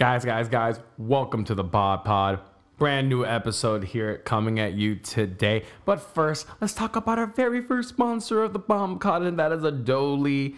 Guys, guys, guys, welcome to the Bomb Pod. Brand new episode here coming at you today. But first, let's talk about our very first sponsor of the Bomb and that is Adoli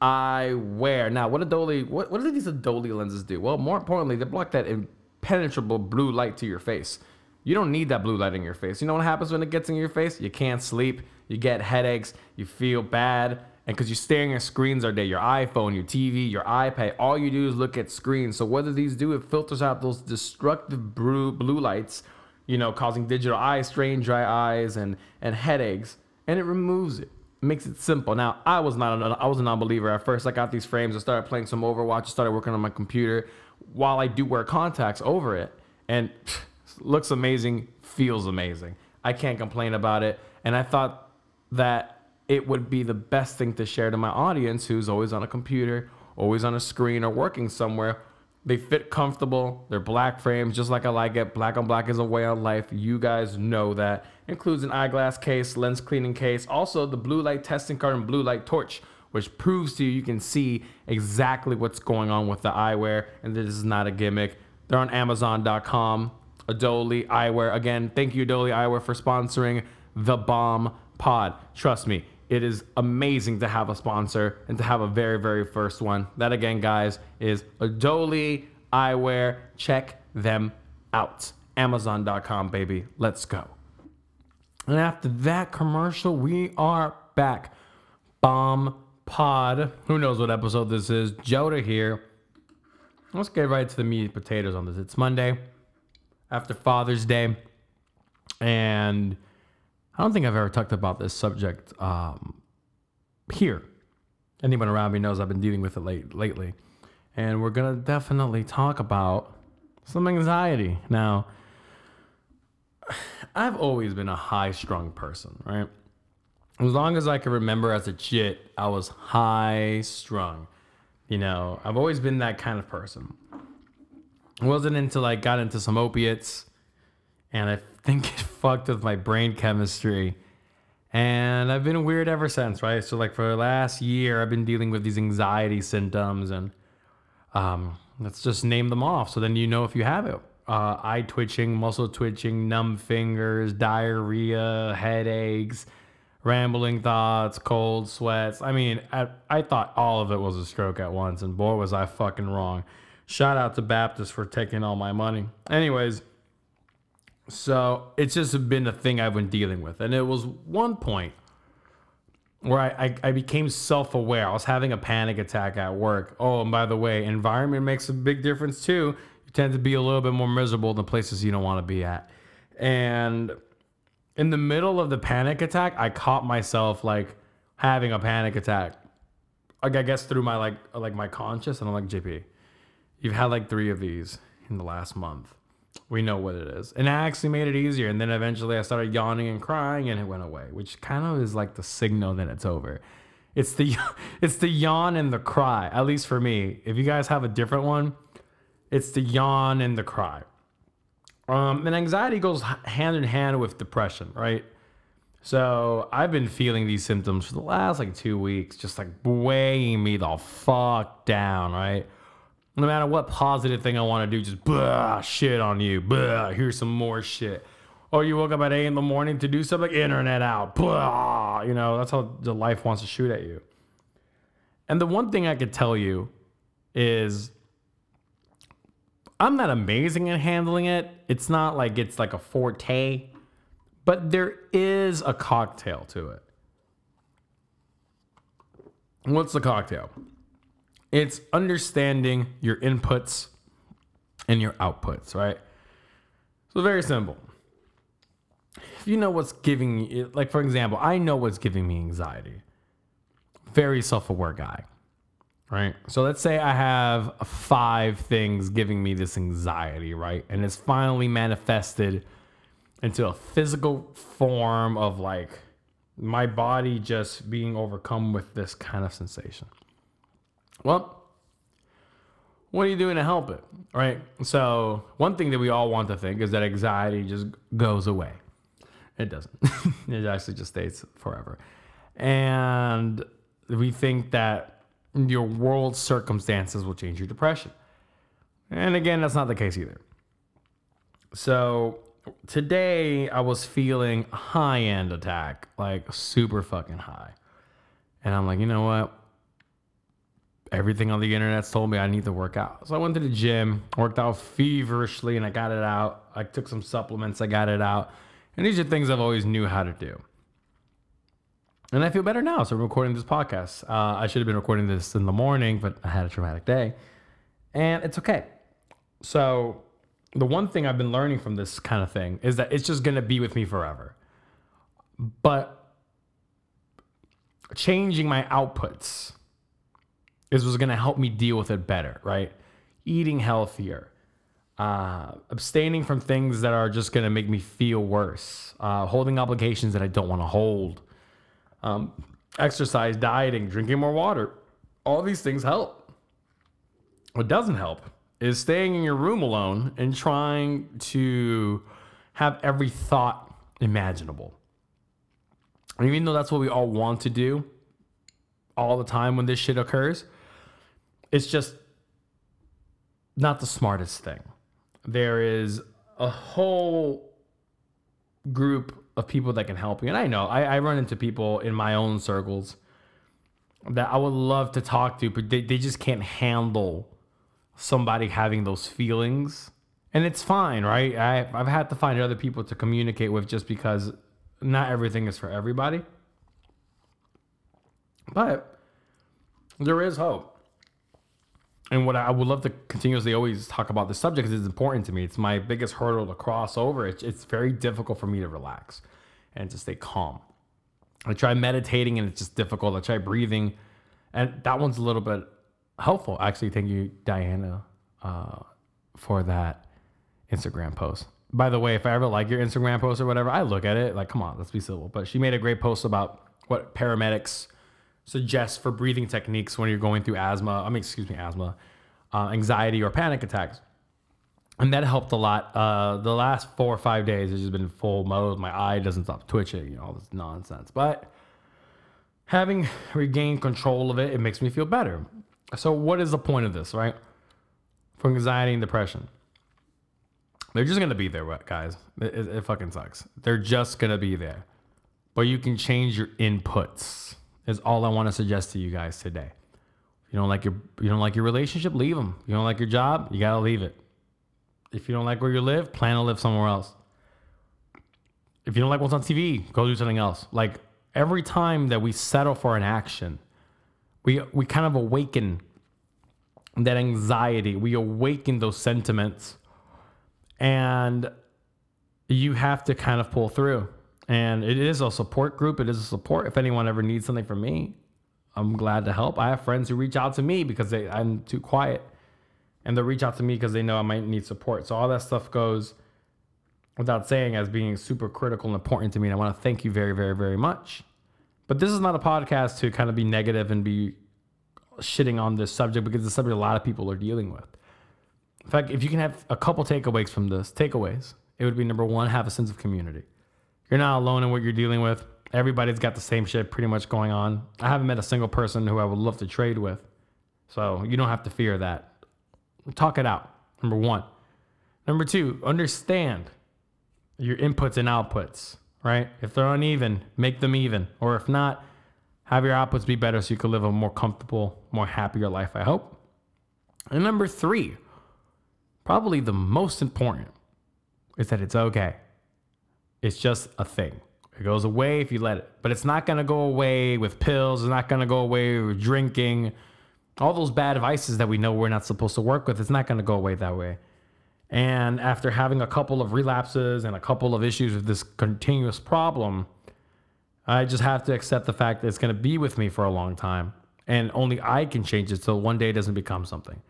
Eyewear. Now, what Adoli, what, what do these Adoli lenses do? Well, more importantly, they block that impenetrable blue light to your face. You don't need that blue light in your face. You know what happens when it gets in your face? You can't sleep, you get headaches, you feel bad and because you're staring at screens all day, your iPhone, your TV, your iPad, all you do is look at screens. So what do these do? It filters out those destructive blue, blue lights, you know, causing digital eye strain, dry eyes, and and headaches, and it removes it. it makes it simple. Now, I was not a, I was a non-believer at first. I got these frames. I started playing some Overwatch. I started working on my computer while I do wear contacts over it, and pff, looks amazing, feels amazing. I can't complain about it. And I thought that it would be the best thing to share to my audience who's always on a computer, always on a screen, or working somewhere. They fit comfortable. They're black frames, just like I like it. Black on black is a way of life. You guys know that. Includes an eyeglass case, lens cleaning case, also the blue light testing card and blue light torch, which proves to you you can see exactly what's going on with the eyewear, and this is not a gimmick. They're on Amazon.com. Adoli Eyewear. Again, thank you, Adoli Eyewear, for sponsoring the Bomb Pod. Trust me, it is amazing to have a sponsor and to have a very, very first one. That again, guys, is Adoli Eyewear. Check them out. Amazon.com, baby. Let's go. And after that commercial, we are back. Bomb Pod. Who knows what episode this is? Joda here. Let's get right to the meat and potatoes on this. It's Monday after Father's Day. And I don't think I've ever talked about this subject um, here. Anyone around me knows I've been dealing with it late, lately. And we're going to definitely talk about some anxiety. Now, I've always been a high strung person, right? As long as I can remember as a kid, I was high strung. You know, I've always been that kind of person. I wasn't until I got into some opiates and I think it fucked with my brain chemistry. And I've been weird ever since, right? So like for the last year, I've been dealing with these anxiety symptoms, and um, let's just name them off. So then you know if you have it: uh, eye twitching, muscle twitching, numb fingers, diarrhea, headaches, rambling thoughts, cold sweats. I mean, I, I thought all of it was a stroke at once, and boy was I fucking wrong. Shout out to Baptist for taking all my money. Anyways. So it's just been a thing I've been dealing with. And it was one point where I, I, I became self aware. I was having a panic attack at work. Oh, and by the way, environment makes a big difference too. You tend to be a little bit more miserable in places you don't want to be at. And in the middle of the panic attack, I caught myself like having a panic attack. Like I guess through my like like my conscious, and I'm like, JP, you've had like three of these in the last month we know what it is. And I actually made it easier. And then eventually I started yawning and crying and it went away, which kind of is like the signal that it's over. It's the it's the yawn and the cry, at least for me. If you guys have a different one, it's the yawn and the cry. Um, and anxiety goes hand in hand with depression, right? So I've been feeling these symptoms for the last like two weeks, just like weighing me the fuck down, right? No matter what positive thing I want to do, just blah, shit on you. Blah, here's some more shit. Or oh, you woke up at 8 in the morning to do something, internet out. Blah, you know, that's how the life wants to shoot at you. And the one thing I could tell you is I'm not amazing at handling it. It's not like it's like a forte, but there is a cocktail to it. What's the cocktail? It's understanding your inputs and your outputs, right? So very simple. If you know what's giving you, like for example, I know what's giving me anxiety. Very self-aware guy, right? So let's say I have five things giving me this anxiety, right? And it's finally manifested into a physical form of like my body just being overcome with this kind of sensation. Well, what are you doing to help it? Right? So, one thing that we all want to think is that anxiety just goes away. It doesn't. it actually just stays forever. And we think that your world circumstances will change your depression. And again, that's not the case either. So today I was feeling high end attack, like super fucking high. And I'm like, you know what? Everything on the internet's told me I need to work out. So I went to the gym, worked out feverishly, and I got it out. I took some supplements, I got it out. And these are things I've always knew how to do. And I feel better now. So I'm recording this podcast. Uh, I should have been recording this in the morning, but I had a traumatic day. And it's okay. So the one thing I've been learning from this kind of thing is that it's just going to be with me forever. But changing my outputs is what's going to help me deal with it better, right? Eating healthier, uh, abstaining from things that are just going to make me feel worse, uh, holding obligations that I don't want to hold, um, exercise, dieting, drinking more water. All these things help. What doesn't help is staying in your room alone and trying to have every thought imaginable. And even though that's what we all want to do all the time when this shit occurs, it's just not the smartest thing. There is a whole group of people that can help you. And I know I, I run into people in my own circles that I would love to talk to, but they, they just can't handle somebody having those feelings. And it's fine, right? I, I've had to find other people to communicate with just because not everything is for everybody. But there is hope. And what I would love to continuously always talk about the subject because it's important to me. It's my biggest hurdle to cross over. It's, it's very difficult for me to relax and to stay calm. I try meditating and it's just difficult. I try breathing, and that one's a little bit helpful. Actually, thank you, Diana, uh, for that Instagram post. By the way, if I ever like your Instagram post or whatever, I look at it like, come on, let's be civil. But she made a great post about what paramedics suggest for breathing techniques when you're going through asthma. I mean, excuse me, asthma, uh, anxiety, or panic attacks. And that helped a lot. Uh, the last four or five days it's just been full mode. My eye doesn't stop twitching, you know, all this nonsense. But having regained control of it, it makes me feel better. So, what is the point of this, right? For anxiety and depression, they're just gonna be there, guys. It, it, it fucking sucks. They're just gonna be there, but you can change your inputs. Is all I want to suggest to you guys today. If you don't like your you don't like your relationship, leave them. You don't like your job, you gotta leave it. If you don't like where you live, plan to live somewhere else. If you don't like what's on TV, go do something else. Like every time that we settle for an action, we we kind of awaken that anxiety. We awaken those sentiments, and you have to kind of pull through. And it is a support group. It is a support. If anyone ever needs something from me, I'm glad to help. I have friends who reach out to me because they, I'm too quiet, and they'll reach out to me because they know I might need support. So all that stuff goes without saying as being super critical and important to me. And I want to thank you very, very, very much. But this is not a podcast to kind of be negative and be shitting on this subject because it's a subject a lot of people are dealing with. In fact, if you can have a couple takeaways from this, takeaways, it would be number one, have a sense of community. You're not alone in what you're dealing with. Everybody's got the same shit pretty much going on. I haven't met a single person who I would love to trade with. So you don't have to fear that. Talk it out. Number one. Number two, understand your inputs and outputs right? If they're uneven, make them even. Or if not, have your outputs be better so you can live a more comfortable, more happier life, I hope. And number three, probably the most important, is that it's okay. It's just a thing. It goes away if you let it, but it's not gonna go away with pills. It's not gonna go away with drinking. All those bad vices that we know we're not supposed to work with, it's not gonna go away that way. And after having a couple of relapses and a couple of issues with this continuous problem, I just have to accept the fact that it's going to be with me for a long time. And only I can change it so one day it doesn't become something.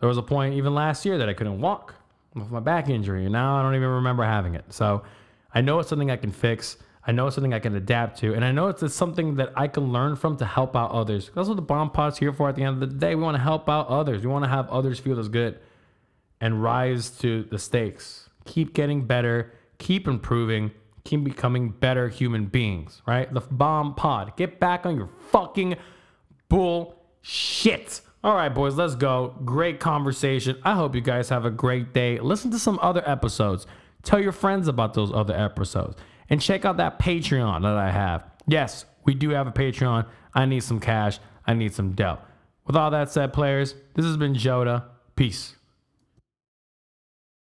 There was a point even last year that I couldn't walk with my back injury, and now I don't even remember having it. So I know it's something I can fix. I know it's something I can adapt to, and I know it's something that I can learn from to help out others. That's what the bomb pod's here for. At the end of the day, we want to help out others. We want to have others feel as good and rise to the stakes. Keep getting better, keep improving, keep becoming better human beings, right? The bomb pod. Get back on your fucking bullshit. All right, boys, let's go. Great conversation. I hope you guys have a great day. Listen to some other episodes. Tell your friends about those other episodes. And check out that Patreon that I have. Yes, we do have a Patreon. I need some cash. I need some dough. With all that said, players, this has been Joda. Peace.